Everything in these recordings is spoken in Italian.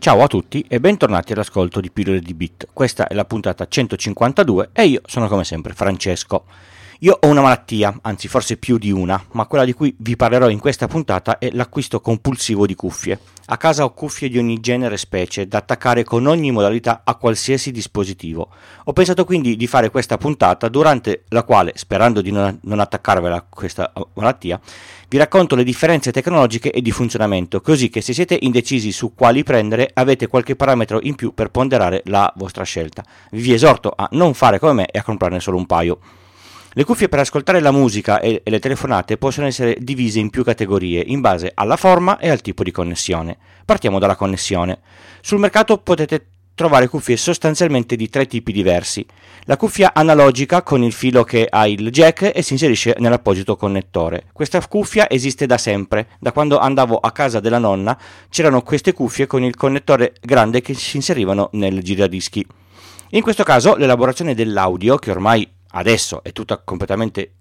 Ciao a tutti e bentornati all'ascolto di Pillole di Bit. Questa è la puntata 152 e io sono come sempre Francesco. Io ho una malattia, anzi forse più di una, ma quella di cui vi parlerò in questa puntata è l'acquisto compulsivo di cuffie. A casa ho cuffie di ogni genere e specie, da attaccare con ogni modalità a qualsiasi dispositivo. Ho pensato quindi di fare questa puntata, durante la quale, sperando di non, non attaccarvela a questa malattia, vi racconto le differenze tecnologiche e di funzionamento, così che se siete indecisi su quali prendere avete qualche parametro in più per ponderare la vostra scelta. Vi esorto a non fare come me e a comprarne solo un paio. Le cuffie per ascoltare la musica e, le telefonate possono essere divise in più categorie in base alla forma e al tipo di connessione. Partiamo dalla connessione. Sul mercato potete trovare cuffie sostanzialmente di tre tipi diversi. La cuffia analogica con il filo che ha il jack e si inserisce nell'apposito connettore. Questa cuffia esiste da sempre, da quando andavo a casa della nonna c'erano queste cuffie con il connettore grande che si inserivano nel giradischi. In questo caso l'elaborazione dell'audio, che ormai adesso è tutta completamente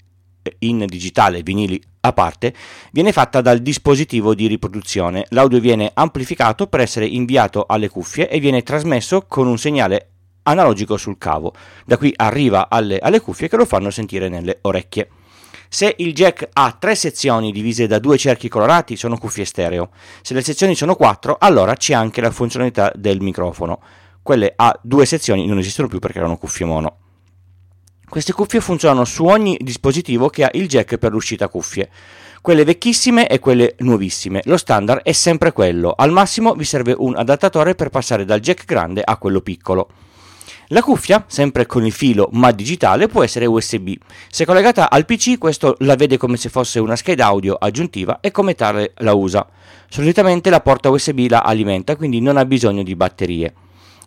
in digitale, vinili a parte, viene fatta dal dispositivo di riproduzione. L'audio viene amplificato per essere inviato alle cuffie e viene trasmesso con un segnale analogico sul cavo. Da qui arriva alle, alle cuffie che lo fanno sentire nelle orecchie. Se il jack ha tre sezioni divise da due cerchi colorati, sono cuffie stereo. Se le sezioni sono quattro, allora c'è anche la funzionalità del microfono. Quelle a due sezioni non esistono più perché erano cuffie mono. Queste cuffie funzionano su ogni dispositivo che ha il jack per l'uscita cuffie, quelle vecchissime e quelle nuovissime. Lo standard è sempre quello, al massimo vi serve un adattatore per passare dal jack grande a quello piccolo. La cuffia, sempre con il filo ma digitale, può essere USB. Se collegata al PC, questo la vede come se fosse una scheda audio aggiuntiva e come tale la usa. Solitamente la porta USB la alimenta, quindi non ha bisogno di batterie.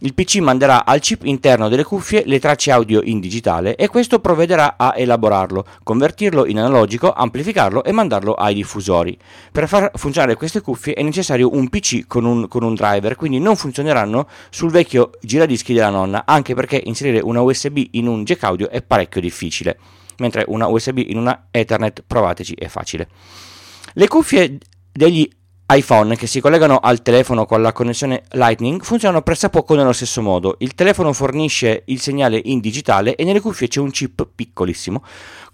Il PC manderà al chip interno delle cuffie le tracce audio in digitale e questo provvederà a elaborarlo, convertirlo in analogico, amplificarlo e mandarlo ai diffusori. Per far funzionare queste cuffie è necessario un PC con un, con un driver, quindi non funzioneranno sul vecchio giradischi della nonna, anche perché inserire una USB in un jack audio è parecchio difficile, mentre una USB in una Ethernet, provateci, è facile. Le cuffie degli iPhone che si collegano al telefono con la connessione Lightning funzionano pressappoco nello stesso modo. Il telefono fornisce il segnale in digitale e nelle cuffie c'è un chip piccolissimo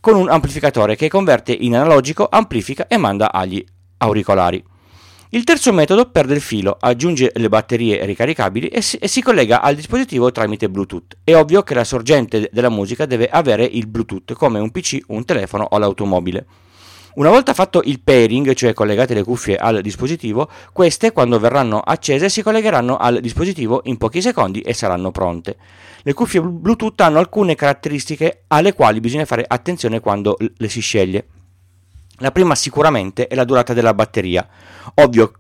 con un amplificatore che converte in analogico, amplifica e manda agli auricolari. Il terzo metodo perde il filo, aggiunge le batterie ricaricabili e si, e si, collega al dispositivo tramite Bluetooth. È ovvio che la sorgente della musica deve avere il Bluetooth come un PC, un telefono o l'automobile. Una volta fatto il pairing, cioè collegate le cuffie al dispositivo, queste quando verranno accese si collegheranno al dispositivo in pochi secondi e saranno pronte. Le cuffie Bluetooth hanno alcune caratteristiche alle quali bisogna fare attenzione quando le si sceglie. La prima sicuramente è la durata della batteria. Ovvio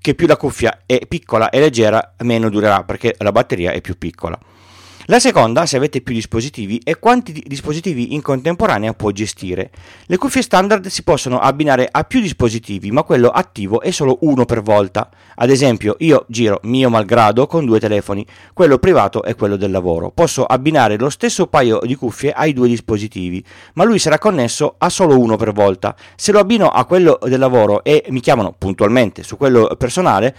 che più la cuffia è piccola e leggera, meno durerà perché la batteria è più piccola. La seconda, se avete più dispositivi, è quanti dispositivi in contemporanea può gestire. Le cuffie standard si possono abbinare a più dispositivi, ma quello attivo è solo uno per volta. Ad esempio, io giro mio malgrado con due telefoni, quello privato e quello del lavoro. Posso abbinare lo stesso paio di cuffie ai due dispositivi, ma lui sarà connesso a solo uno per volta. Se lo abbino a quello del lavoro e mi chiamano puntualmente su quello personale,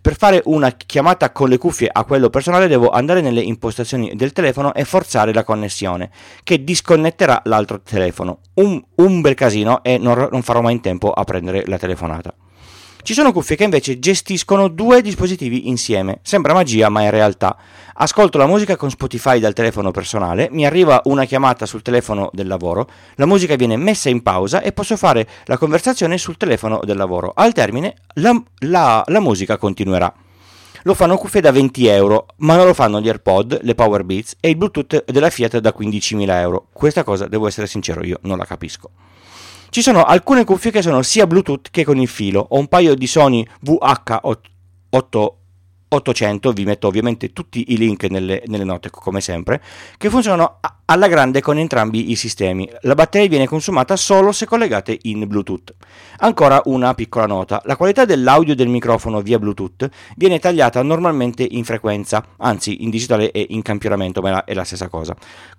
per fare una chiamata con le cuffie a quello personale devo andare nelle impostazioni del telefono e forzare la connessione, che disconnetterà l'altro telefono. Un, un bel casino e non, non farò mai in tempo a prendere la telefonata. Ci sono cuffie che invece gestiscono due dispositivi insieme. Sembra magia, ma è realtà. Ascolto la musica con Spotify dal telefono personale, mi arriva una chiamata sul telefono del lavoro, la musica viene messa in pausa e posso fare la conversazione sul telefono del lavoro. Al termine la, la, la musica continuerà. Lo fanno cuffie da 20 euro, ma non lo fanno gli AirPod, le Power Beats e il Bluetooth della Fiat da 15.000 euro. Questa cosa, devo essere sincero, io non la capisco. Ci sono alcune cuffie che sono sia Bluetooth che con il filo. Ho un paio di Sony VH800, vi metto ovviamente tutti i link nelle, nelle note come sempre, che funzionano alla grande con entrambi i sistemi. La batteria viene consumata solo se collegate in Bluetooth. Ancora una piccola nota, la qualità dell'audio del microfono via Bluetooth viene tagliata normalmente in frequenza, anzi in digitale e in campionamento, ma è la stessa cosa.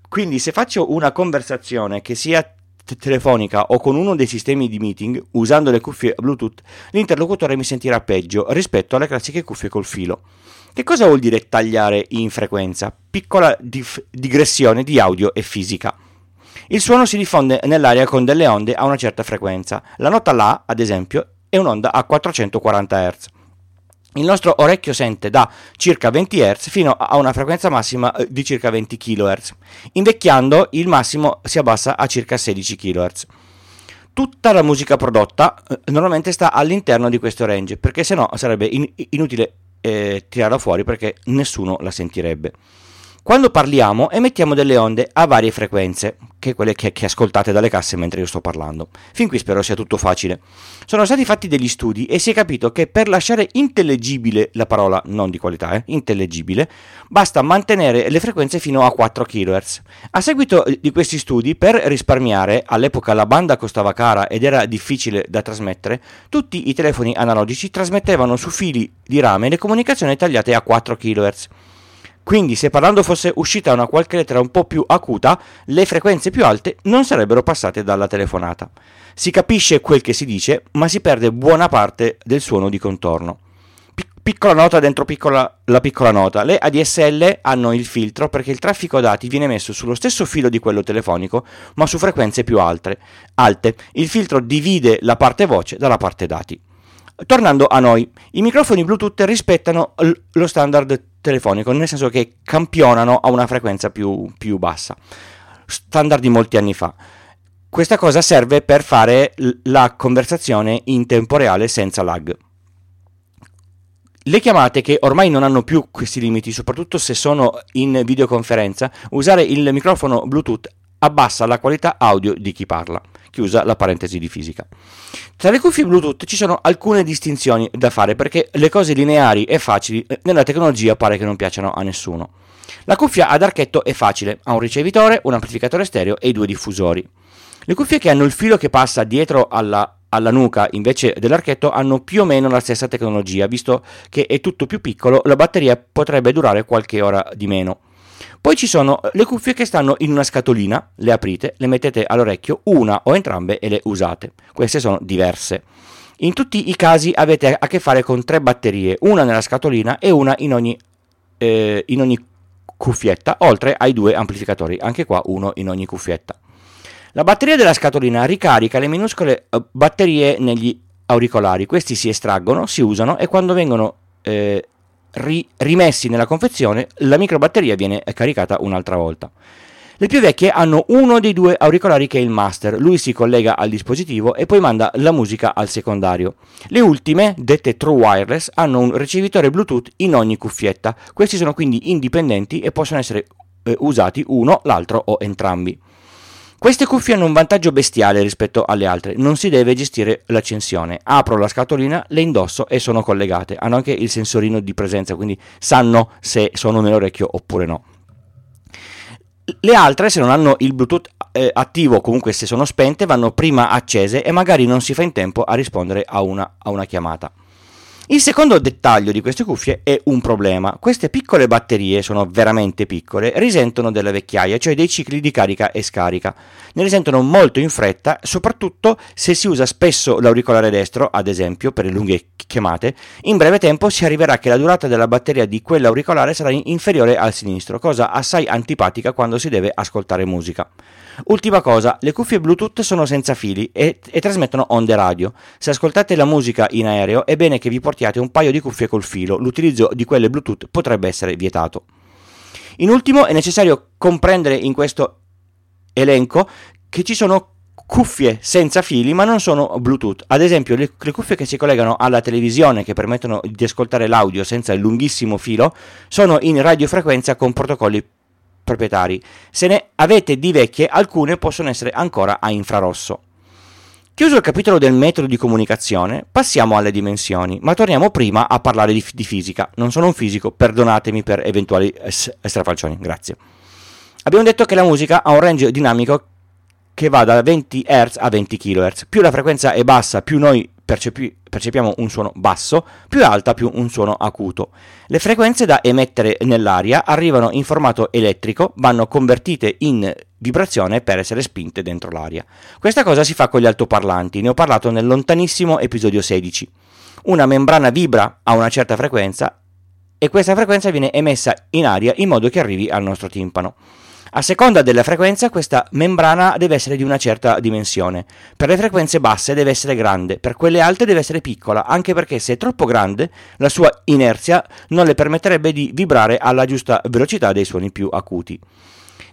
Quindi se faccio una conversazione che sia t- telefonica o con uno dei sistemi di meeting, usando le cuffie Bluetooth, l'interlocutore mi sentirà peggio rispetto alle classiche cuffie col filo. Che cosa vuol dire tagliare in frequenza? Piccola dif- digressione di audio e fisica. Il suono si diffonde nell'aria con delle onde a una certa frequenza. La nota La, ad esempio, è un'onda a 440 Hz. Il nostro orecchio sente da circa 20 Hz fino a una frequenza massima eh, di circa 20 kHz. Invecchiando il massimo si abbassa a circa 16 kHz. Tutta la musica prodotta eh, normalmente sta all'interno di questo range, perché se no sarebbe in- inutile eh, tirarla fuori perché nessuno la sentirebbe. Quando parliamo emettiamo delle onde a varie frequenze, che quelle che, che, ascoltate dalle casse mentre io sto parlando. Fin qui spero sia tutto facile. Sono stati fatti degli studi e si è capito che per lasciare intellegibile la parola, non di qualità, eh, intellegibile, basta mantenere le frequenze fino a 4 kHz. A seguito di questi studi, per risparmiare, all'epoca la banda costava cara ed era difficile da trasmettere, tutti i telefoni analogici trasmettevano su fili di rame le comunicazioni tagliate a 4 kHz. Quindi se parlando fosse uscita una qualche lettera un po' più acuta, le frequenze più alte non sarebbero passate dalla telefonata. Si capisce quel che si dice, ma si perde buona parte del suono di contorno. piccola nota dentro piccola, la piccola nota. Le ADSL hanno il filtro perché il traffico dati viene messo sullo stesso filo di quello telefonico, ma su frequenze più alte. alte. Il filtro divide la parte voce dalla parte dati. Tornando a noi, i microfoni Bluetooth rispettano lo standard telefonico, nel senso che campionano a una frequenza più, più bassa, standard di molti anni fa. Questa cosa serve per fare la conversazione in tempo reale senza lag. Le chiamate che ormai non hanno più questi limiti, soprattutto se sono in videoconferenza, usare il microfono Bluetooth abbassa la qualità audio di chi parla. Chiusa la parentesi di fisica. Tra le cuffie Bluetooth ci sono alcune distinzioni da fare perché le cose lineari e facili eh, nella tecnologia pare che non piacciono a nessuno. La cuffia ad archetto è facile, ha un ricevitore, un amplificatore stereo e due diffusori. Le cuffie che hanno il filo che passa dietro alla, alla nuca invece dell'archetto hanno più o meno la stessa tecnologia, visto che è tutto più piccolo, la batteria potrebbe durare qualche ora di meno. Poi ci sono eh, le cuffie che stanno in una scatolina, le aprite, le mettete all'orecchio, una o entrambe e le usate. Queste sono diverse. In tutti i casi avete a che fare con tre batterie, una nella scatolina e una in ogni, eh, in ogni cuffietta, oltre ai due amplificatori, anche qua uno in ogni cuffietta. La batteria della scatolina ricarica le minuscole eh, batterie negli auricolari, questi si estraggono, si usano e quando vengono eh, ri- rimessi nella confezione, la microbatteria viene caricata un'altra volta. Le più vecchie hanno uno dei due auricolari che è il master, lui si collega al dispositivo e poi manda la musica al secondario. Le ultime, dette True Wireless, hanno un ricevitore Bluetooth in ogni cuffietta, questi sono quindi indipendenti e possono essere eh, usati uno, l'altro o entrambi. Queste cuffie hanno un vantaggio bestiale rispetto alle altre, non si deve gestire l'accensione. Apro la scatolina, le indosso e sono collegate. Hanno anche il sensorino di presenza, quindi sanno se sono nell'orecchio oppure no. Le altre, se non hanno il Bluetooth eh, attivo, comunque se sono spente, vanno prima accese e magari non si fa in tempo a rispondere a una, a una chiamata. Il secondo dettaglio di queste cuffie è un problema. Queste piccole batterie, sono veramente piccole, risentono della vecchiaia, cioè dei cicli di carica e scarica. Ne risentono molto in fretta, soprattutto se si usa spesso l'auricolare destro, ad esempio, per le lunghe chiamate. In breve tempo si arriverà che la durata della batteria di quell'auricolare sarà inferiore al sinistro, cosa assai antipatica quando si deve ascoltare musica. Ultima cosa, le cuffie Bluetooth sono senza fili e, e, trasmettono onde radio. Se ascoltate la musica in aereo è bene che vi portiate un paio di cuffie col filo, l'utilizzo di quelle Bluetooth potrebbe essere vietato. In ultimo è necessario comprendere in questo elenco che ci sono cuffie senza fili ma non sono Bluetooth. Ad esempio le, le, cuffie che si collegano alla televisione che permettono di ascoltare l'audio senza il lunghissimo filo sono in radiofrequenza con protocolli proprietari. Se ne avete di vecchie, alcune possono essere ancora a infrarosso. Chiuso il capitolo del metodo di comunicazione, passiamo alle dimensioni, ma torniamo prima a parlare di, di fisica. Non sono un fisico, perdonatemi per eventuali strafalcioni, grazie. Abbiamo detto che la musica ha un range dinamico che va da 20 Hz a 20 kHz. Più la frequenza è bassa, più noi percepi- percepiamo un suono basso, più alta più un suono acuto. Le frequenze da emettere nell'aria arrivano in formato elettrico, vanno convertite in vibrazione per essere spinte dentro l'aria. Questa cosa si fa con gli altoparlanti, ne ho parlato nel lontanissimo episodio 16. Una membrana vibra a una certa frequenza e questa frequenza viene emessa in aria in modo che arrivi al nostro timpano. A seconda della frequenza questa membrana deve essere di una certa dimensione. Per le frequenze basse deve essere grande, per quelle alte deve essere piccola, anche perché se è troppo grande la sua inerzia non le permetterebbe di vibrare alla giusta velocità dei suoni più acuti.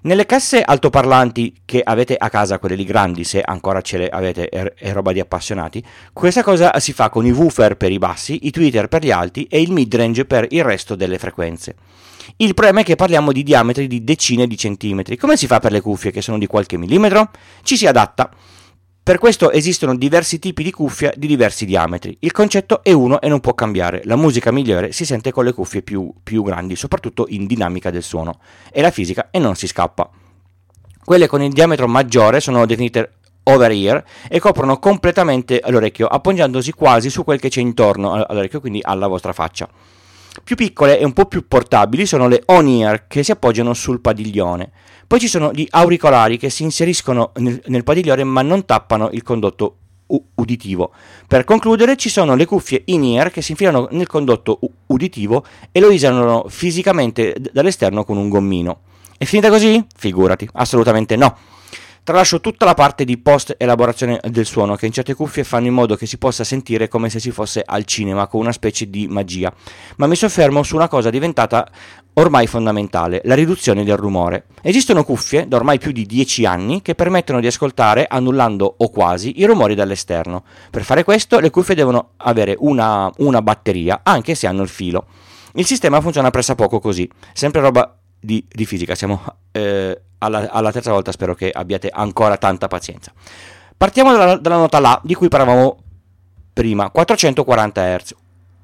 Nelle casse altoparlanti che avete a casa, quelle lì grandi, se ancora ce le avete, è roba di appassionati, questa cosa si fa con i woofer per i bassi, i tweeter per gli alti e il midrange per il resto delle frequenze. Il problema è che parliamo di diametri di decine di centimetri. Come si fa per le cuffie che sono di qualche millimetro? Ci si adatta. Per questo esistono diversi tipi di cuffia di diversi diametri. Il concetto è uno e non può cambiare. La musica migliore si sente con le cuffie più, più grandi, soprattutto in dinamica del suono. È la fisica e non si scappa. Quelle con il diametro maggiore sono definite over ear e coprono completamente l'orecchio, appoggiandosi quasi su quel che c'è intorno all'orecchio, quindi alla vostra faccia. Più piccole e un po' più portabili sono le on-ear che si appoggiano sul padiglione. Poi ci sono gli auricolari che si inseriscono nel, nel padiglione ma non tappano il condotto uditivo. Per concludere ci sono le cuffie in-ear che si infilano nel condotto uditivo e lo isolano fisicamente dall'esterno con un gommino. È finita così? Figurati, assolutamente no. Tralascio tutta la parte di post elaborazione del suono che in certe cuffie fanno in modo che si possa sentire come se si fosse al cinema con una specie di magia, ma mi soffermo su una cosa diventata ormai fondamentale, la riduzione del rumore. Esistono cuffie da ormai più di 10 anni che permettono di ascoltare, annullando o quasi, i rumori dall'esterno. Per fare questo le cuffie devono avere una, una batteria, anche se hanno il filo. Il sistema funziona pressappoco così, sempre roba di, di fisica, siamo eh, alla, alla, terza volta, spero che abbiate ancora tanta pazienza. Partiamo dalla, dalla nota La di cui parlavamo prima, 440 Hz,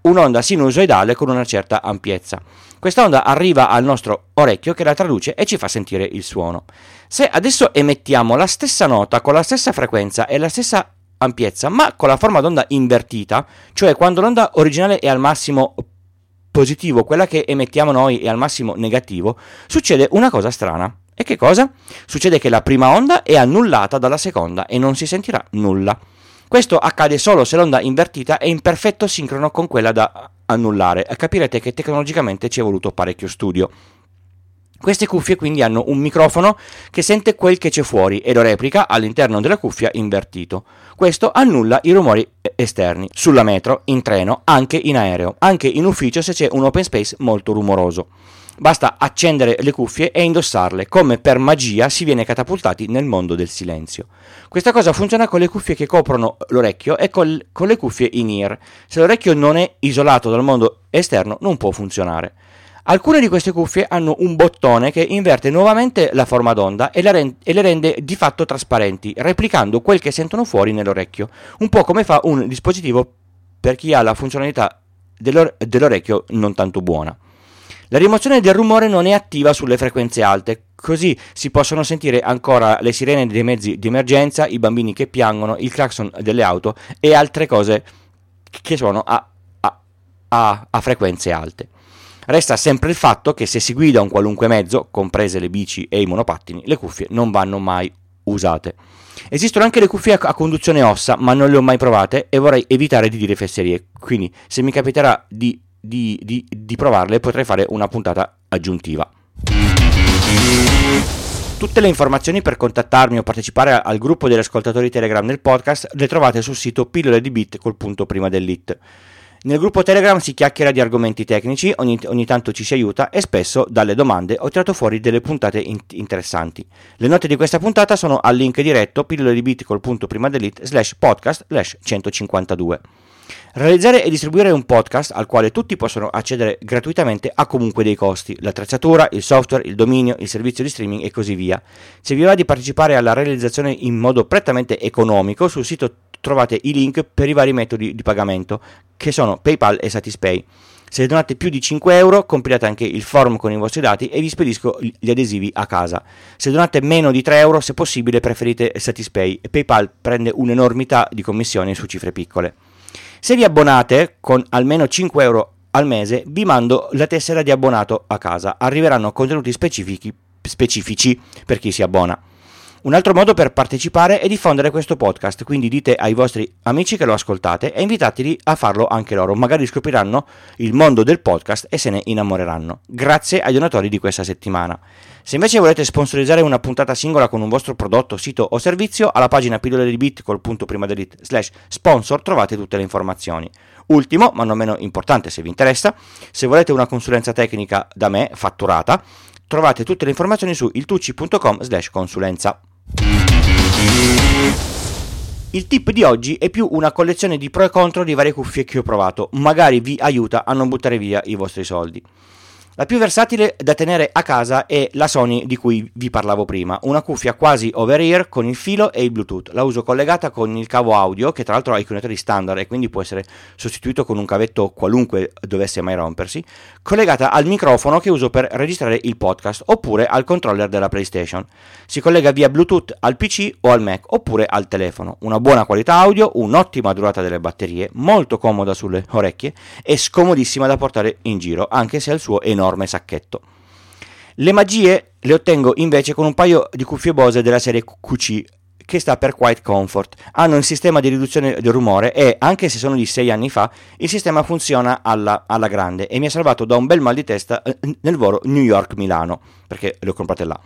un'onda sinusoidale con una certa ampiezza. Questa onda arriva al nostro orecchio che la traduce e ci fa sentire il suono. Se adesso emettiamo la stessa nota con la stessa frequenza e la stessa ampiezza, ma con la forma d'onda invertita, cioè quando l'onda originale è al massimo positivo, quella che emettiamo noi è al massimo negativo, succede una cosa strana. E che cosa? Succede che la prima onda è annullata dalla seconda e non si sentirà nulla. Questo accade solo se l'onda invertita è in perfetto sincrono con quella da annullare capirete che tecnologicamente ci è voluto parecchio studio. Queste cuffie quindi hanno un microfono che sente quel che c'è fuori e lo replica all'interno della cuffia invertito. Questo annulla i rumori esterni, sulla metro, in treno, anche in aereo, anche in ufficio se c'è un open space molto rumoroso. Basta accendere le cuffie e indossarle, come per magia si viene catapultati nel mondo del silenzio. Questa cosa funziona con le cuffie che coprono l'orecchio e col, con le cuffie in ear. Se l'orecchio non è isolato dal mondo esterno non può funzionare. Alcune di queste cuffie hanno un bottone che inverte nuovamente la forma d'onda e, rend- e, le rende di fatto trasparenti, replicando quel che sentono fuori nell'orecchio, un po' come fa un dispositivo per chi ha la funzionalità dell'or- dell'orecchio non tanto buona. La rimozione del rumore non è attiva sulle frequenze alte, così si possono sentire ancora le sirene dei mezzi di emergenza, i bambini che piangono, il clacson delle auto e altre cose che suonano a, a, a, a frequenze alte. Resta sempre il fatto che se si guida un qualunque mezzo, comprese le bici e i monopattini, le cuffie non vanno mai usate. Esistono anche le cuffie a conduzione ossa, ma non le ho mai provate e vorrei evitare di dire fesserie. Quindi, se mi capiterà di, di, di, di provarle, potrei fare una puntata aggiuntiva. Tutte le informazioni per contattarmi o partecipare al gruppo degli ascoltatori Telegram del podcast le trovate sul sito pillole di bit col punto prima dell'it. Nel gruppo Telegram si chiacchiera di argomenti tecnici, ogni, ogni, tanto ci si aiuta e spesso dalle domande ho tirato fuori delle puntate in- interessanti. Le note di questa puntata sono al link diretto pillole di bit col punto prima delete slash podcast slash 152. Realizzare e distribuire un podcast al quale tutti possono accedere gratuitamente ha comunque dei costi, l'attrezzatura, il software, il dominio, il servizio di streaming e così via. Se vi va di partecipare alla realizzazione in modo prettamente economico, sul sito trovate i link per i vari metodi di pagamento, che sono PayPal e Satispay. Se donate più di 5 euro, compilate anche il form con i vostri dati e vi spedisco gli adesivi a casa. Se donate meno di 3 euro, se possibile, preferite Satispay. PayPal prende un'enormità di commissioni su cifre piccole. Se vi abbonate con almeno 5 euro al mese, vi mando la tessera di abbonato a casa. Arriveranno contenuti specifici per chi si abbona. Un altro modo per partecipare è diffondere questo podcast, quindi dite ai vostri amici che lo ascoltate e invitateli a farlo anche loro, magari scopriranno il mondo del podcast e se ne innamoreranno. Grazie ai donatori di questa settimana. Se invece volete sponsorizzare una puntata singola con un vostro prodotto, sito o servizio, alla pagina pillole di bit col punto prima delete slash sponsor trovate tutte le informazioni. Ultimo, ma non meno importante se vi interessa, se volete una consulenza tecnica da me, fatturata, trovate tutte le informazioni su iltucci.com slash consulenza. Il tip di oggi è più una collezione di pro e contro di varie cuffie che ho provato, magari vi aiuta a non buttare via i vostri soldi. La più versatile da tenere a casa è la Sony di cui vi parlavo prima, una cuffia quasi over-ear con il filo e il Bluetooth. La uso collegata con il cavo audio, che tra l'altro ha i connettori standard e quindi può essere sostituito con un cavetto qualunque dovesse mai rompersi, collegata al microfono che uso per registrare il podcast oppure al controller della PlayStation. Si collega via Bluetooth al PC o al Mac oppure al telefono. Una buona qualità audio, un'ottima durata delle batterie, molto comoda sulle orecchie e scomodissima da portare in giro, anche se ha il suo enorme enorme sacchetto. Le magie le ottengo invece con un paio di cuffie Bose della serie QC che sta per Quiet Comfort. Hanno il sistema di riduzione del rumore e, anche se sono di 6 anni fa, il sistema funziona alla, alla, grande e mi ha salvato da un bel mal di testa eh, nel volo New York-Milano, perché le ho comprate là.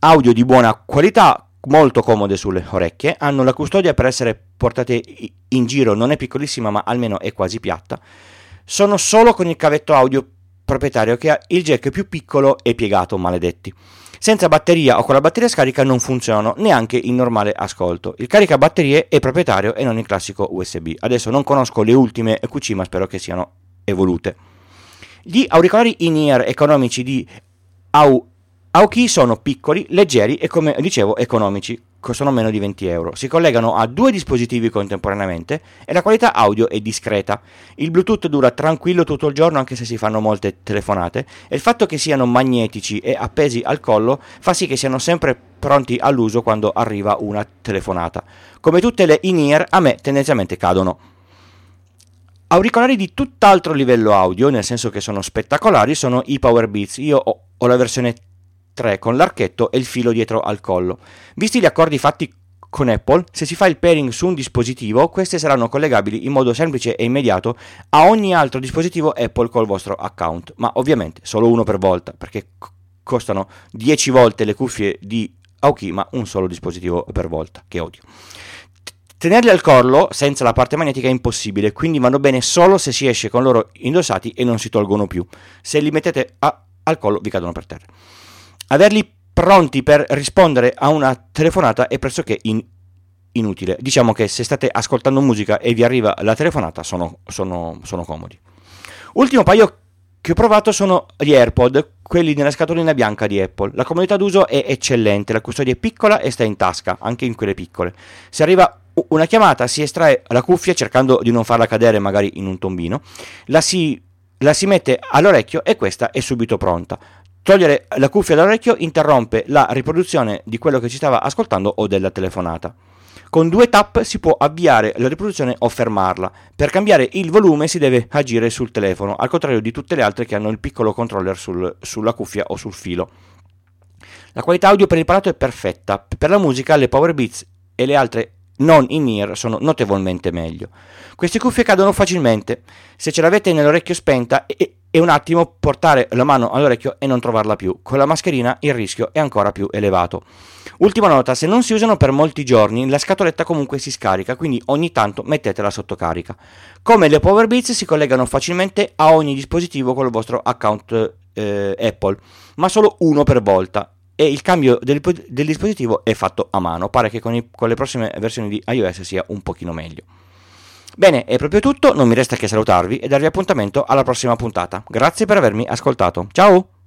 Audio di buona qualità, molto comode sulle orecchie, hanno la custodia per essere portate in giro, non è piccolissima ma almeno è quasi piatta. Sono solo con il cavetto audio proprietario che ha il jack più piccolo e piegato, maledetti. Senza batteria o con la batteria scarica non funzionano neanche in normale ascolto. Il caricabatterie è proprietario e non il classico USB. Adesso non conosco le ultime QC, ma spero che siano evolute. Gli auricolari in-ear economici di Au sono piccoli, leggeri e come dicevo economici, costano meno di 20 euro. Si collegano a due dispositivi contemporaneamente e la qualità audio è discreta. Il Bluetooth dura tranquillo tutto il giorno anche se si fanno molte telefonate e il fatto che siano magnetici e appesi al collo fa sì che siano sempre pronti all'uso quando arriva una telefonata. Come tutte le in-ear a me tendenzialmente cadono. Auricolari di tutt'altro livello audio, nel senso che sono spettacolari, sono i Power Beats. Io ho, ho la versione 3 con l'archetto e il filo dietro al collo. Visti gli accordi fatti con Apple, se si fa il pairing su un dispositivo, queste saranno collegabili in modo semplice e immediato a ogni altro dispositivo Apple col vostro account, ma ovviamente solo uno per volta, perché costano 10 volte le cuffie di Aoki, ma un solo dispositivo per volta, che odio. Tenerli al collo senza la parte magnetica è impossibile, quindi vanno bene solo se si esce con loro indossati e non si tolgono più. Se li mettete a, al collo vi cadono per terra. Averli pronti per rispondere a una telefonata è pressoché in, inutile. Diciamo che se state ascoltando musica e vi arriva la telefonata sono, sono, sono comodi. Ultimo paio che ho provato sono gli AirPod, quelli nella scatolina bianca di Apple. La comodità d'uso è eccellente, la custodia è piccola e sta in tasca, anche in quelle piccole. Se arriva una chiamata si estrae la cuffia cercando di non farla cadere magari in un tombino, la si, la si mette all'orecchio e questa è subito pronta. Togliere la cuffia dall'orecchio interrompe la riproduzione di quello che ci stava ascoltando o della telefonata. Con due tap si può avviare la riproduzione o fermarla. Per cambiare il volume si deve agire sul telefono, al contrario di tutte le altre che hanno il piccolo controller sul, sulla cuffia o sul filo. La qualità audio per il palato è perfetta. Per la musica, le Power Beats e le altre non in ear sono notevolmente meglio. Queste cuffie cadono facilmente. Se ce l'avete nell'orecchio spenta, e, e un attimo portare la mano all'orecchio e non trovarla più. Con la mascherina il rischio è ancora più elevato. Ultima nota, se non si usano per molti giorni, la scatoletta comunque si scarica, quindi ogni tanto mettetela sotto carica. Come le Power Beats si collegano facilmente a ogni dispositivo con il vostro account eh, Apple, ma solo uno per volta e il cambio del, del, dispositivo è fatto a mano. Pare che con, i, con le prossime versioni di iOS sia un pochino meglio. Bene, è proprio tutto, non mi resta che salutarvi e darvi appuntamento alla prossima puntata. Grazie per avermi ascoltato. Ciao!